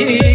you.